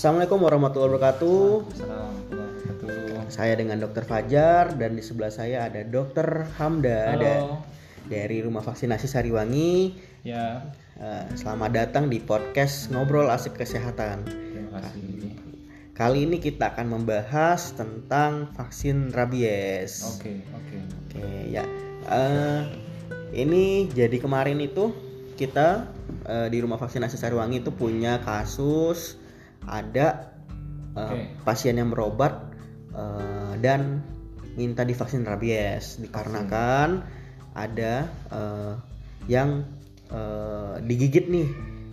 Assalamualaikum warahmatullahi wabarakatuh. Assalamualaikum warahmatullahi wabarakatuh. Saya dengan Dokter Fajar dan di sebelah saya ada Dokter Hamda Halo. da- dari Rumah Vaksinasi Sariwangi. Ya, Eh, selamat datang di podcast Ngobrol Asik Kesehatan. terima kasih. Kali ini kita akan membahas tentang vaksin rabies. Oke, oke. Oke, ya. Eh, ini jadi kemarin itu kita eh, di rumah vaksinasi Sariwangi itu punya kasus ada eh, Oke. pasien yang berobat eh, dan minta divaksin rabies dikarenakan ada eh, yang eh, digigit nih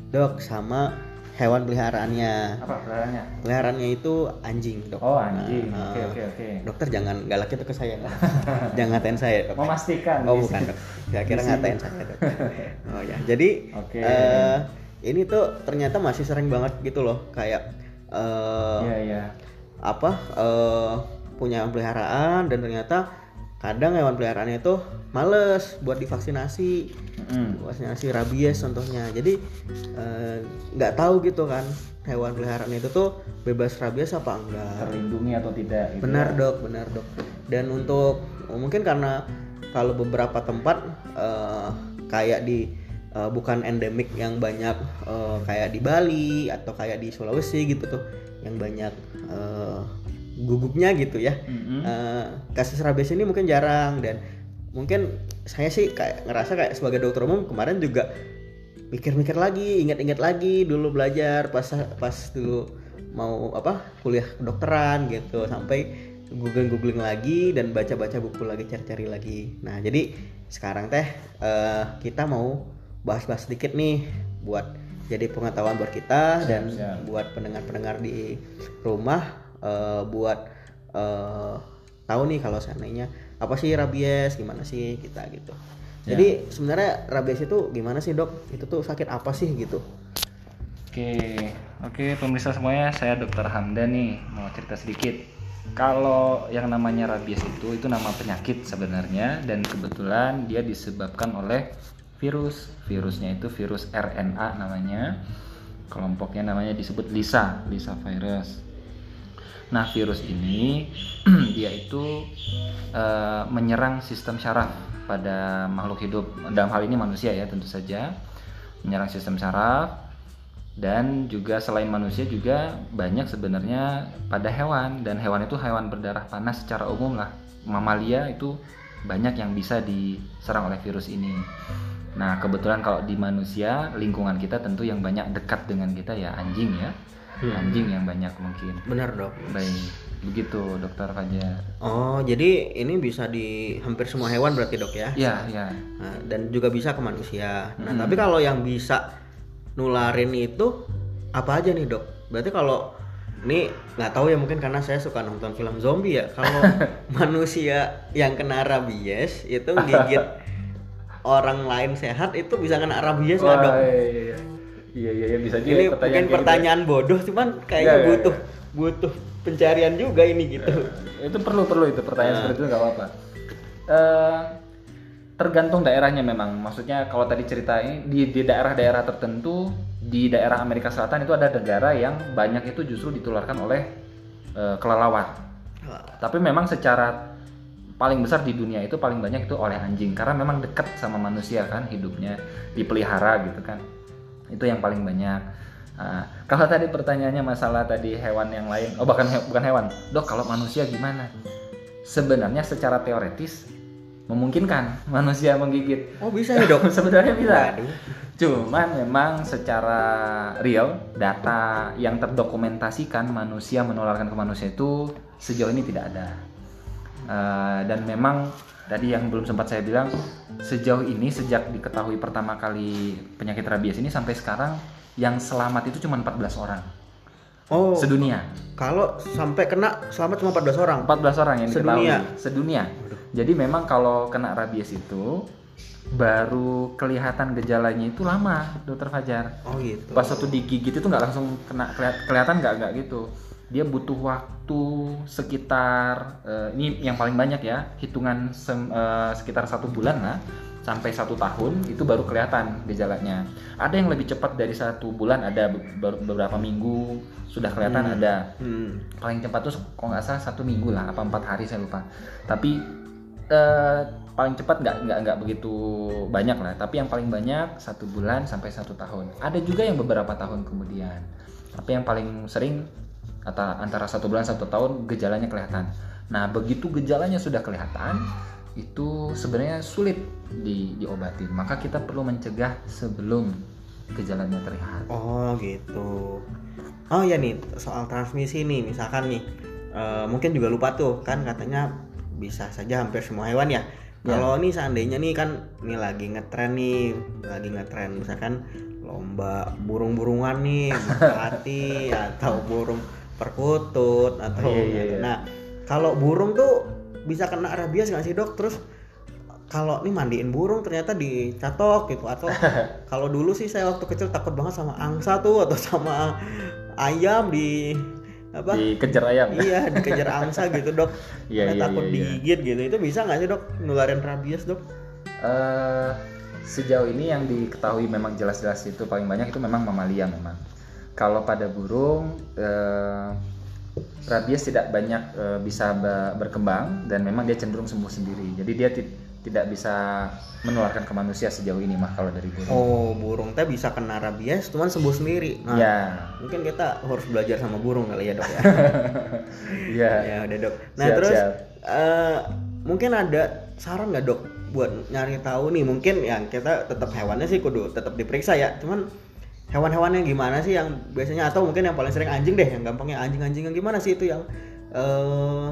dok sama hewan peliharaannya. Apa peliharaannya? Peliharaannya itu anjing dok. Oh, anjing. Nah, Oke, oke, oke. Dokter jangan galak itu ke saya. jangan ngatain saya, Dok. Memastikan. Oh, bukan. Dok. Saya kira ngatain saya, Dok. Oh ya. Jadi Oke. eh, ini tuh ternyata masih sering banget gitu loh, kayak eh Iya, iya. apa eh punya hewan peliharaan dan ternyata kadang hewan peliharaannya itu males buat divaksinasi Mm-mm. vaksinasi rabies contohnya jadi eh, nggak tahu gitu kan hewan peliharaan itu tuh bebas rabies apa enggak Terlindungi atau tidak? gitu benar ya. dok benar dok dan untuk mungkin karena kalau beberapa tempat eh, kayak di eh, bukan endemik yang banyak eh, kayak di Bali atau kayak di Sulawesi gitu tuh yang banyak eh, gugupnya gitu ya Mm-mm. Eh, kasus rabies ini mungkin jarang dan mungkin saya sih kayak ngerasa kayak sebagai dokter umum kemarin juga mikir-mikir lagi ingat-ingat lagi dulu belajar pas pas dulu mau apa kuliah kedokteran gitu sampai googling googling lagi dan baca-baca buku lagi cari-cari lagi nah jadi sekarang teh eh, kita mau bahas-bahas sedikit nih buat jadi pengetahuan buat kita dan siap. buat pendengar-pendengar di rumah eh, buat eh, tahu nih kalau seandainya apa sih rabies gimana sih kita gitu. Jadi sebenarnya rabies itu gimana sih dok? Itu tuh sakit apa sih gitu? Oke, oke pemirsa semuanya, saya Dokter Hamda nih. Mau cerita sedikit. Kalau yang namanya rabies itu itu nama penyakit sebenarnya dan kebetulan dia disebabkan oleh virus. Virusnya itu virus RNA namanya. Kelompoknya namanya disebut Lisa, Lisa virus. Nah, virus ini dia itu eh, menyerang sistem syaraf pada makhluk hidup. Dalam hal ini manusia ya, tentu saja. Menyerang sistem syaraf dan juga selain manusia juga banyak sebenarnya pada hewan dan hewan itu hewan berdarah panas secara umum lah. Mamalia itu banyak yang bisa diserang oleh virus ini. Nah, kebetulan kalau di manusia, lingkungan kita tentu yang banyak dekat dengan kita ya anjing ya. Anjing yang banyak mungkin. benar dok Baik, begitu Dokter Fajar. oh jadi ini bisa di hampir semua hewan berarti dok ya Ya, ya. Nah, dan juga bisa ke manusia nah Hmm. tapi kalau yang bisa nularin itu apa aja nih dok berarti kalau ini nggak tahu ya mungkin karena saya suka nonton film zombie ya kalau manusia yang kena rabies itu gigit orang lain sehat itu bisa kena rabies nggak dok iya, iya. Iya, iya, iya, bisa juga ini ya mungkin kayak gitu ya. pertanyaan bodoh cuman kayaknya Nggak, nggak, butuh butuh pencarian juga ini gitu itu perlu perlu itu pertanyaan Nah. seperti itu nggak apa-apa Eh, tergantung daerahnya memang. Maksudnya kalau tadi ceritain di di daerah-daerah tertentu di daerah Amerika Selatan itu ada negara yang banyak itu justru ditularkan oleh eh, kelelawar. Tapi memang secara paling besar di dunia itu paling banyak itu oleh anjing. Karena memang dekat sama manusia kan hidupnya dipelihara gitu kan. Itu yang paling banyak. Nah, kalau tadi pertanyaannya masalah tadi hewan yang lain oh bahkan he- bukan hewan. Dok kalau manusia gimana? Sebenarnya secara teoretis memungkinkan manusia menggigit oh bisa ya dok sebenarnya bisa Waduh. Cuman memang secara real data yang terdokumentasikan manusia menularkan ke manusia itu sejauh ini tidak ada. Eh, dan memang tadi yang belum sempat saya bilang sejauh ini sejak diketahui pertama kali penyakit rabies ini sampai sekarang yang selamat itu cuma 14 orang oh sedunia. kalau sampai kena selamat cuma 14 orang 14 orang yang diketahui Sedunia? sedunia. Jadi memang kalau kena rabies itu baru kelihatan gejalanya itu lama, Dokter Fajar. oh gitu pas waktu digigit itu nggak langsung kena kelihat- kelihatan nggak nggak gitu dia butuh waktu sekitar eh, ini yang paling banyak ya hitungan sem- eh, sekitar satu bulan lah sampai satu tahun itu baru kelihatan gejalanya. Ada yang lebih cepat dari satu bulan ada be- ber- beberapa minggu sudah kelihatan ada. Hmm. paling cepat tuh kalau nggak salah satu minggu lah apa empat hari saya lupa. Tapi eh, paling cepat nggak nggak nggak begitu banyak lah. Tapi yang paling banyak satu bulan sampai satu tahun. Ada juga yang beberapa tahun kemudian. Tapi yang paling sering kata antara satu bulan satu tahun gejalanya kelihatan. Nah begitu gejalanya sudah kelihatan itu sebenarnya sulit di, diobatin maka kita perlu mencegah sebelum gejalanya terlihat Oh gitu. Oh ya nih soal transmisi nih misalkan nih eh, mungkin juga lupa tuh kan katanya bisa saja hampir semua hewan ya. Ya. Kalau nih seandainya nih kan ini lagi ngetren nih, lagi ngetren misalkan lomba burung-burungan nih, merpati atau burung perkutut atau Iya, iya, iya. Nah, kalau burung tuh bisa kena rabies nggak sih, Dok? Terus kalau nih mandiin burung ternyata dicatok gitu atau kalau dulu sih saya waktu kecil takut banget sama angsa tuh atau sama ayam di apa dikejar ayam iya dikejar angsa gitu dok Iya, iya, takut iya, iya. digigit gitu itu bisa nggak sih dok nularin rabies dok Eh, sejauh ini yang diketahui memang jelas-jelas itu paling banyak itu memang mamalia memang. Kalau pada burung eh, rabies tidak banyak eh, bisa be- berkembang dan memang dia cenderung sembuh sendiri. Jadi dia ti- tidak bisa menularkan ke manusia sejauh ini mah kalau dari burung. oh burung teh bisa kena rabies cuman sembuh sendiri nah Ya, mungkin kita harus belajar sama burung kali ya dok ya ya. ya udah dok nah Siap, terus siap. eh, mungkin ada saran nggak dok buat nyari tahu nih mungkin yang kita tetap hewannya sih kudu tetap diperiksa ya cuman hewan-hewannya gimana sih yang biasanya? Atau mungkin yang paling sering anjing deh yang gampangnya anjing-anjing yang gimana sih itu yang eh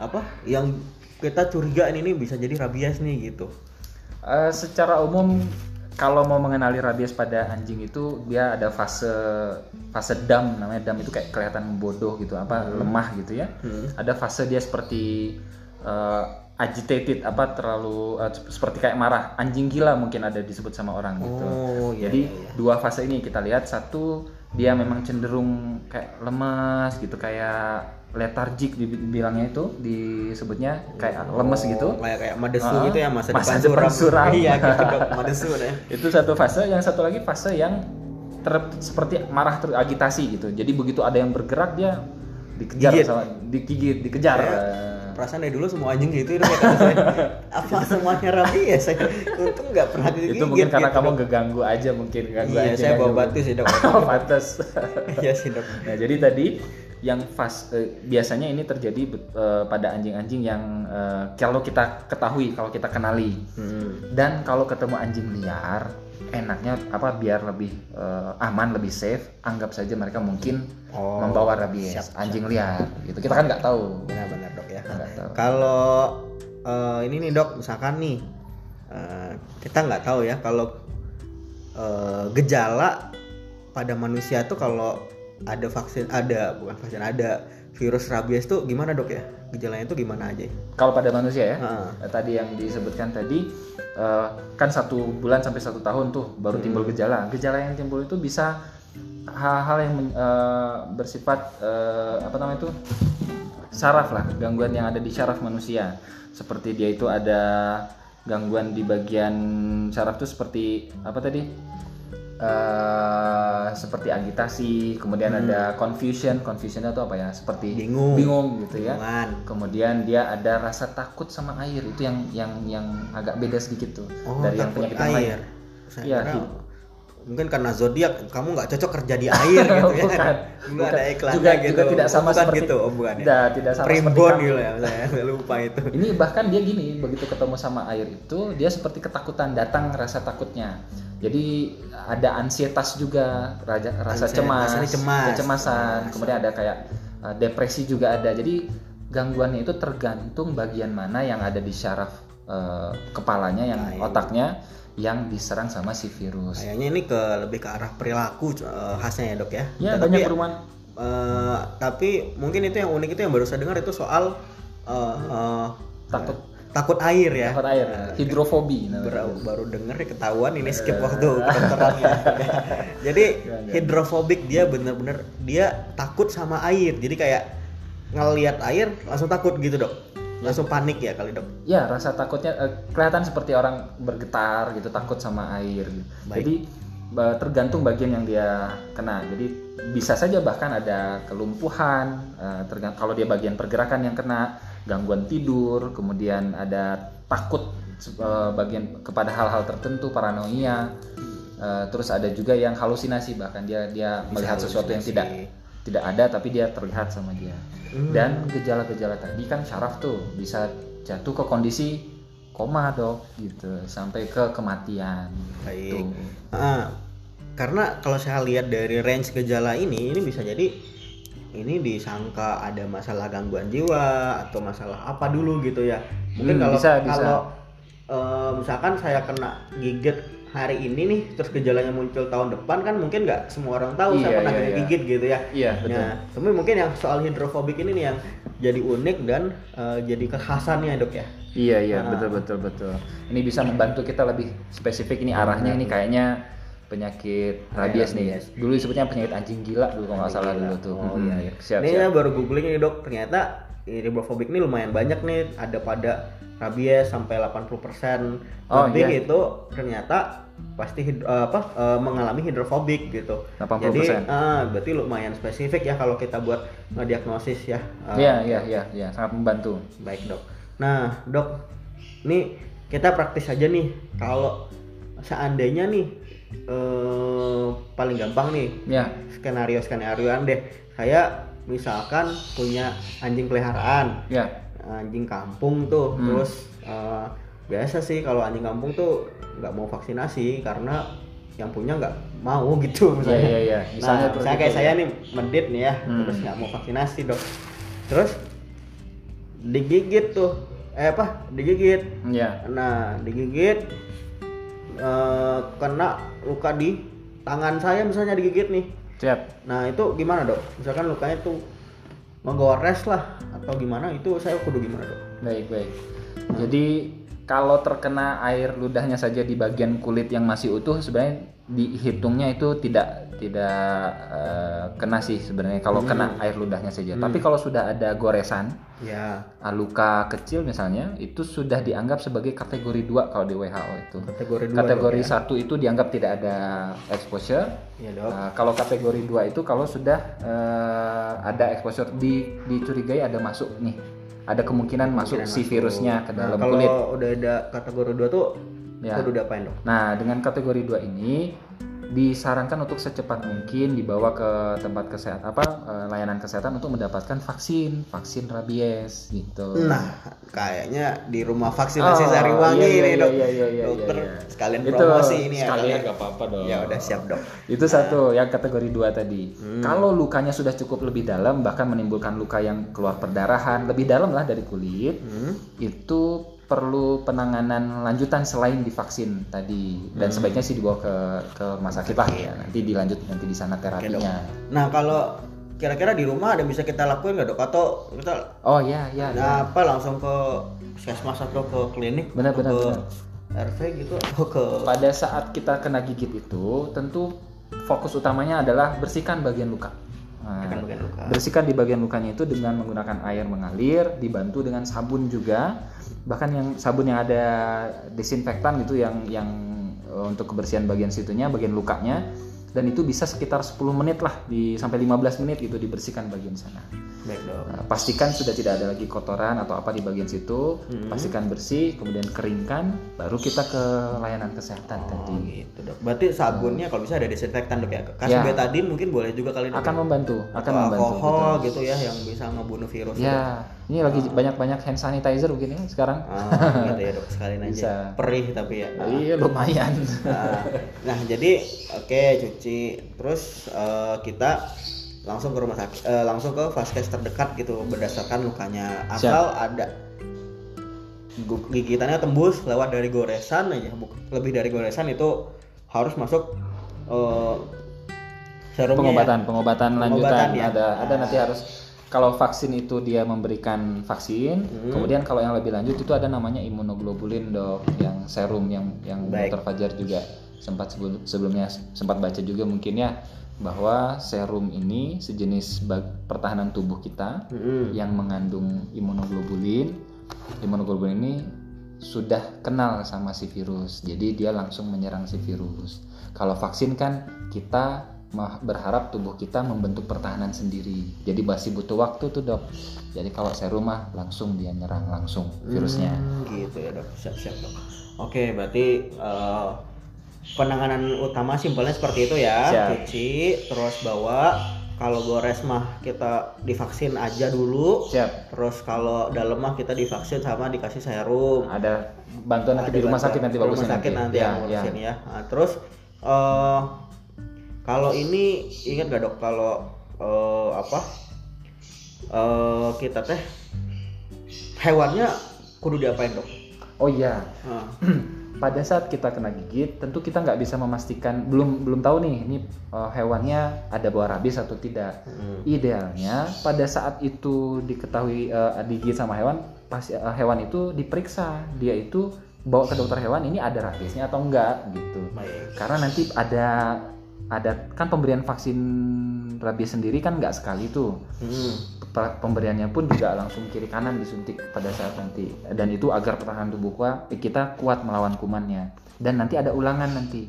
apa? Yang kita curiga ini bisa jadi rabies nih gitu. Eh, secara umum kalau mau mengenali rabies pada anjing itu dia ada fase fase dam. Namanya dam itu kayak kelihatan bodoh gitu apa lemah gitu ya. Ada fase dia seperti eh, agitated apa terlalu eh, seperti kayak marah. Anjing gila mungkin ada disebut sama orang gitu. Oh iya jadi dua fase ini kita lihat. Satu dia memang cenderung kayak lemas gitu kayak letargik dibilangnya itu disebutnya kayak lemes gitu. kayak kayak madesu Ah, gitu ya masa, masa depan, depan suram, suram. iya gitu madesu ya. Itu satu fase. Yang satu lagi fase yang ter, seperti marah teragitasi gitu. Jadi begitu ada yang bergerak dia dikejar Gigit. sama digigit dikejar. Ya. Perasaan dari dulu semua anjing gitu ya kata saya. apa semuanya rabies saya untung nggak pernah digigit itu mungkin karena gitu, kamu Dok. keganggu aja mungkin ganggu iya aja saya bawa batu sih dok. Oh pantes. Iya sih dok. Nah jadi tadi yang fas eh, biasanya ini terjadi eh, pada anjing-anjing yang eh, kalau kita ketahui kalau kita kenali. Hmm. dan kalau ketemu anjing liar enaknya apa biar lebih eh, aman lebih safe anggap saja mereka mungkin Oh, membawa rabies siap, anjing liar. Gitu. Kita kan nggak tahu. Benar-benar kalau eh, ini nih dok misalkan nih eh, kita nggak tahu ya kalau eh, gejala pada manusia tuh kalau ada vaksin ada bukan vaksin ada virus rabies tuh gimana dok ya? Gejalanya tuh gimana aja? Kalau pada manusia ya? Eh, tadi yang disebutkan tadi eh, kan satu bulan sampai satu tahun tuh baru timbul gejala. Gejala yang timbul itu bisa hal-hal yang men- eh, bersifat eh, apa namanya itu saraf lah gangguan yang ada di saraf manusia. Seperti dia itu ada gangguan di bagian saraf tuh seperti apa tadi? Eh seperti agitasi kemudian ada confusion. Confusion itu apa ya? Seperti Bingung. bingung gitu ya. Bingungan. kemudian dia ada rasa takut sama air. Itu yang yang yang agak beda sedikit tuh oh dari yang penyakit yang lain. air. Saya Iya, hi- mungkin karena zodiak kamu nggak cocok kerja di air gitu ya. Bukan, bukan. ada iklannya juga, gitu. juga tidak sama bukan seperti gitu oh bukan ya. Tidak tidak sama seperti primbon gitu ya saya lupa itu. Ini bahkan dia gini begitu ketemu sama air itu dia seperti ketakutan datang rasa takutnya. Jadi ada ansietas juga raja, rasa Ansie- cemas, cemas. kecemasan. Cemas. kemudian ada kayak uh, depresi juga ada. Jadi gangguannya itu tergantung bagian mana yang ada di syaraf uh, kepalanya yang otaknya yang diserang sama si virus kayaknya ini ke lebih ke arah perilaku eh, khasnya ya dok ya ya Tapi, banyak perumahan eh, tapi mungkin itu yang unik itu yang baru saya dengar itu soal eh, eh, takut takut air ya. Takut air, hidrofobi namanya. Baru, baru denger ya ketahuan ini skip waktu kedokteran ya. Jadi hidrofobik dia bener-bener dia takut sama air. Jadi kayak ngelihat air langsung takut gitu dok. Langsung panik ya kali dok. Ya, rasa takutnya eh, kelihatan seperti orang bergetar gitu, takut sama air. gitu. Baik. Jadi tergantung bagian yang dia kena. Jadi bisa saja bahkan ada kelumpuhan, eh, tergant- kalau dia bagian pergerakan yang kena, gangguan tidur, kemudian ada takut eh, bagian kepada hal-hal tertentu, paranoia. Terus ada juga yang halusinasi bahkan dia dia melihat sesuatu yang tidak tidak ada tapi dia terlihat sama dia. Hmm. Dan gejala-gejala tadi kan syaraf tuh bisa jatuh ke kondisi koma dok gitu sampai ke kematian. Baik. Tuh. Ah, karena kalau saya lihat dari range gejala ini, ini bisa jadi ini disangka ada masalah gangguan jiwa atau masalah apa dulu gitu ya. Mungkin Hmm, kalau bisa, bisa. kalau eh, misalkan saya kena gigit hari ini nih, terus gejalanya muncul tahun depan kan mungkin nggak semua orang tahu saya Iya, pernah iya, iya. gigit gitu ya. Iya betul. Nah, tapi mungkin yang soal hidrofobik ini nih yang jadi unik dan eh, jadi kekhasannya dok ya. Iya iya Ah. betul betul betul. Ini bisa membantu kita lebih spesifik ini arahnya ini kayaknya penyakit rabies nih. Rabies. Dulu disebutnya penyakit anjing gila dulu kalau nggak salah dulu tuh. Oh Hmm, iya, iya. Siap ini siap. saya baru googling nih dok, ternyata hidrofobik ini lumayan banyak nih, ada pada rabies sampai 80% Oh, lebih iya. itu ternyata pasti hid- eh, apa eh, mengalami hidrofobik gitu. 80%. Jadi ah, berarti lumayan spesifik ya kalau kita buat ngediagnosis ya. Iya iya iya iya sangat membantu. Baik dok. Nah dok, nih kita praktis aja nih kalau seandainya nih eh, paling gampang nih Ya skenario skenarioan deh saya misalkan punya anjing peliharaan ya anjing kampung tuh Hmm. terus eh, biasa sih kalau anjing kampung tuh nggak mau vaksinasi karena yang punya nggak mau gitu misalnya iya iya. Misalnya nah misalnya kayak itu. saya nih medit nih ya Hmm. terus nggak mau vaksinasi dok terus digigit tuh eh apa digigit Iya. Nah, digigit eh, kena luka di tangan saya misalnya digigit nih. Siap. Nah, itu gimana, Dok? Misalkan lukanya tuh ngegores lah atau gimana itu saya kudu gimana, Dok? Baik baik. Jadi kalau terkena air ludahnya saja di bagian kulit yang masih utuh sebenarnya dihitungnya itu tidak tidak eh, kena sih sebenarnya kalau kena air ludahnya saja. Tapi kalau sudah ada goresan, Ya, ah, luka kecil misalnya, itu sudah dianggap sebagai kategori 2 kalau di WHO itu. kategori dua. Kategori Dok, ya? satu itu dianggap tidak ada exposure. Iya, Dok. Nah, kalau kategori 2 itu kalau sudah eh, ada exposure di dicurigai ada masuk nih. Ada kemungkinan masuk si virusnya ke Nah, dalam kalau kulit. udah ada kategori 2 tuh Ya. kudu diapain, Dok? Nah, dengan kategori 2 ini disarankan untuk secepat mungkin dibawa ke tempat kesehatan apa eh, layanan kesehatan untuk mendapatkan vaksin, vaksin rabies gitu. Nah, kayaknya di rumah vaksinasi Oh, Sariwangi iya, iya, nih, Dok. iya, iya, iya, Dokter iya, iya. sekalian Itu promosi ini ya. sekalian Dok, nggak apa-apa dong. Ya udah siap, Dok. Itu satu yang kategori dua tadi. Kalau lukanya sudah cukup lebih dalam, bahkan menimbulkan luka yang keluar perdarahan lebih dalam lah dari kulit, Hmm. itu perlu penanganan lanjutan selain divaksin tadi. Dan sebaiknya sih dibawa ke ke rumah sakit lah ya. Nanti dilanjut nanti di sana terapinya. Nah, kalau kira-kira di rumah ada bisa kita lakuin nggak, Dok? Atau kita Oh ya ya. ya. Apa langsung ke puskesmas atau ke klinik Benar, atau benar, ke benar. RV gitu atau ke Pada saat kita kena gigit itu, tentu fokus utamanya adalah bersihkan bagian luka. Nah, Bersihkan bagian luka. Bersihkan di bagian lukanya itu dengan menggunakan air mengalir, dibantu dengan sabun juga. Bahkan yang sabun yang ada desinfektan gitu yang yang eh, untuk kebersihan bagian situnya, bagian lukanya. Dan itu bisa sekitar 10 menit lah di sampai 15 menit gitu dibersihkan bagian sana. baik dok Nah, pastikan sudah tidak ada lagi kotoran atau apa di bagian situ. Pastikan bersih, kemudian keringkan, baru kita ke layanan kesehatan oh, tadi. gitu dok berarti sabunnya kalau bisa ada desinfektan dok ya kasih Ya. betadin mungkin boleh juga kali dok Akan ya? membantu, akan Atau membantu. alkohol betul. gitu ya yang bisa ngebunuh virus Ya, ini lagi banyak-banyak hand sanitizer begini ya sekarang. Ah, gitu ya dok. Sekalian aja. Bisa. perih tapi ya. Iya lumayan. Nah, nah, jadi oke cuci. Terus eh, kita langsung ke rumah sakit eh, langsung ke vaskes terdekat gitu berdasarkan lukanya. Asal ada gu- gigitannya tembus lewat dari goresan aja. Lebih dari goresan itu harus masuk serumnya ya. pengobatan, pengobatan lanjutan. Pengobatan, ya. ada ada nanti harus kalau vaksin itu dia memberikan vaksin, Hmm. kemudian kalau yang lebih lanjut itu ada namanya imunoglobulin dok, yang serum yang yang Baik. Dr. Fajar juga sempat sebelum- sebelumnya sempat baca juga mungkin ya bahwa serum ini sejenis bag- pertahanan tubuh kita Mm-mm. yang mengandung imunoglobulin. Imunoglobulin ini sudah kenal sama si virus, jadi dia langsung menyerang si virus. Kalau vaksin kan kita berharap tubuh kita membentuk pertahanan sendiri, jadi masih butuh waktu tuh dok. Jadi kalau serum mah langsung dia nyerang langsung virusnya. Hmm, gitu ya dok siap siap dok oke berarti eh, penanganan utama simpelnya seperti itu ya Siap. cuci terus bawa kalau gores mah kita divaksin aja dulu Siap. terus kalau dalam mah kita divaksin sama dikasih serum Ada bantuan nanti Ada di rumah bantuan. sakit nanti bagusnya rumah sakit nanti, Ya, yang ya. ngurusin ya, Nah, terus eh kalau ini ingat gak dok? Kalau eh, apa? Eh kita teh hewannya kudu diapain dok? Oh iya, Nah, pada saat kita kena gigit tentu kita nggak bisa memastikan belum belum tahu nih ini uh, hewannya ada bawa rabies atau tidak. Hmm. idealnya pada saat itu diketahui uh, digigit sama hewan pas uh, hewan itu diperiksa. Dia itu bawa ke dokter hewan ini ada rabiesnya atau enggak gitu. Baik. karena nanti ada ada kan pemberian vaksin rabies sendiri kan nggak sekali tuh. Hmm. Pe- pemberiannya pun juga langsung kiri kanan disuntik pada saat nanti. Dan itu agar pertahanan tubuh kuat- kita kuat melawan kumannya. Dan nanti ada ulangan nanti.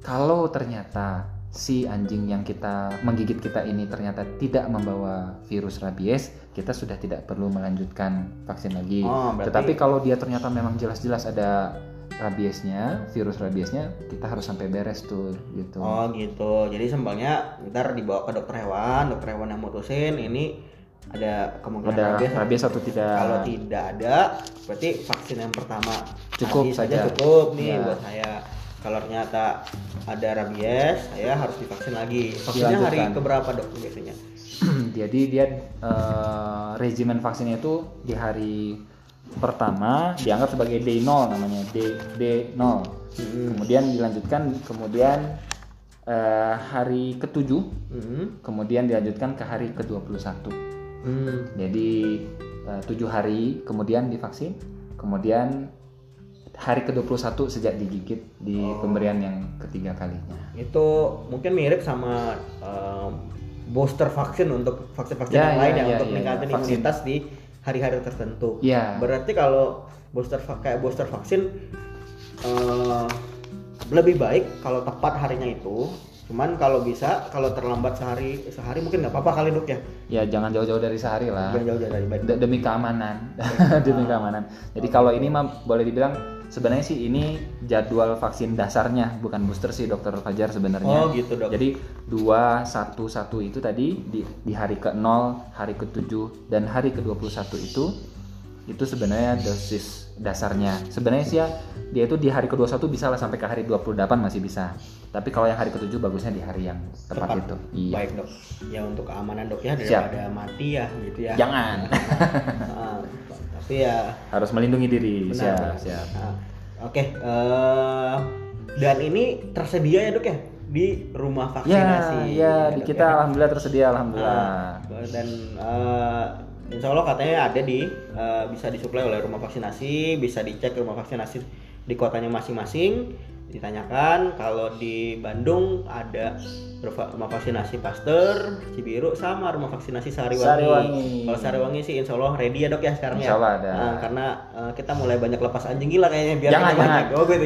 Kalau ternyata si anjing yang kita menggigit kita ini ternyata tidak membawa virus rabies kita sudah tidak perlu melanjutkan vaksin lagi. Oh, berarti- tetapi kalau dia ternyata memang jelas-jelas ada rabiesnya virus rabiesnya kita harus sampai beres tuh gitu Oh gitu. Jadi sembangnya ntar dibawa ke dokter hewan, dokter hewan yang mutusin ini ada kemungkinan ada rabies. rabies atau tidak Kalau tidak ada, berarti vaksin yang pertama Cukup saja cukup nih Ya. buat saya. Kalau ternyata ada rabies, saya harus divaksin lagi. Vaksinnya hari keberapa dok biasanya? Jadi dia eh, regimen vaksinnya itu di hari pertama dianggap sebagai day 0 namanya day day 0. Hmm. Kemudian dilanjutkan kemudian eh, hari ketujuh, Hmm. kemudian dilanjutkan ke hari ke-21. Hmm. Jadi eh, tujuh hari kemudian divaksin, kemudian hari ke-21 sejak digigit di Oh. pemberian yang ketiga kalinya. Itu mungkin mirip sama em, booster vaksin untuk vaksin-vaksin Ya, yang ya, lain yang ya, untuk ya, meningkatkan ya, vaksin. imunitas di hari-hari tertentu. Iya. Berarti kalau booster kayak booster vaksin eh, lebih baik kalau tepat harinya itu. Cuman kalau bisa kalau terlambat sehari sehari mungkin nggak apa-apa kali dok ya. Ya jangan jauh-jauh dari sehari lah. Jangan jauh dari baik. De- demi keamanan demi keamanan jadi kalau ini mah boleh dibilang sebenarnya sih ini jadwal vaksin dasarnya bukan booster sih dokter Fajar sebenarnya Oh gitu dok. jadi dua satu satu itu tadi di, di hari ke 0 hari ke 7 dan hari ke 21 itu itu sebenarnya dosis dasarnya sebenarnya sih ya dia itu di hari ke 21 bisa lah sampai ke hari 28 masih bisa tapi kalau yang hari ke 7 bagusnya di hari yang tepat, itu iya Baik dok. Ya untuk keamanan dok ya Siap. daripada mati ya gitu ya. jangan Ah, tapi ya harus melindungi diri benar. siap siap Nah, Oke. eh, dan ini tersedia ya dok ya di rumah Ya, vaksinasi. ya, di kita ya. alhamdulillah tersedia alhamdulillah. Nah, dan eh, insya Allah katanya ada di eh, bisa disuplai oleh rumah vaksinasi, bisa dicek rumah vaksinasi di kotanya masing-masing. Ditanyakan kalau di Bandung ada rumah vaksinasi Pasteur, Cibiru sama rumah vaksinasi Sariwangi. Sariwangi. Kalau Sariwangi sih insya Allah ready ya dok ya sekarang Insya ya. Allah ada. Nah, karena eh, kita mulai banyak lepas anjing gila kayaknya biar Jangan, jangan. Oh gitu.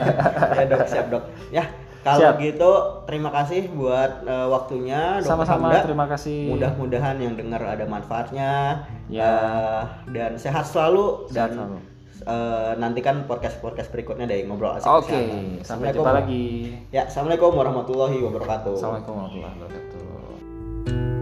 ya dok siap dok. Ya kalau Siap. gitu terima kasih buat eh, waktunya. Sama-sama, terima kasih. Mudah-mudahan yang dengar ada manfaatnya Ya. eh, dan sehat selalu Sehat dan selalu. eh, nantikan podcast-podcast berikutnya dari ngobrol asik Oke, kesehatan. sampai jumpa lagi. Ya, assalamualaikum warahmatullahi wabarakatuh. Assalamualaikum warahmatullahi wabarakatuh.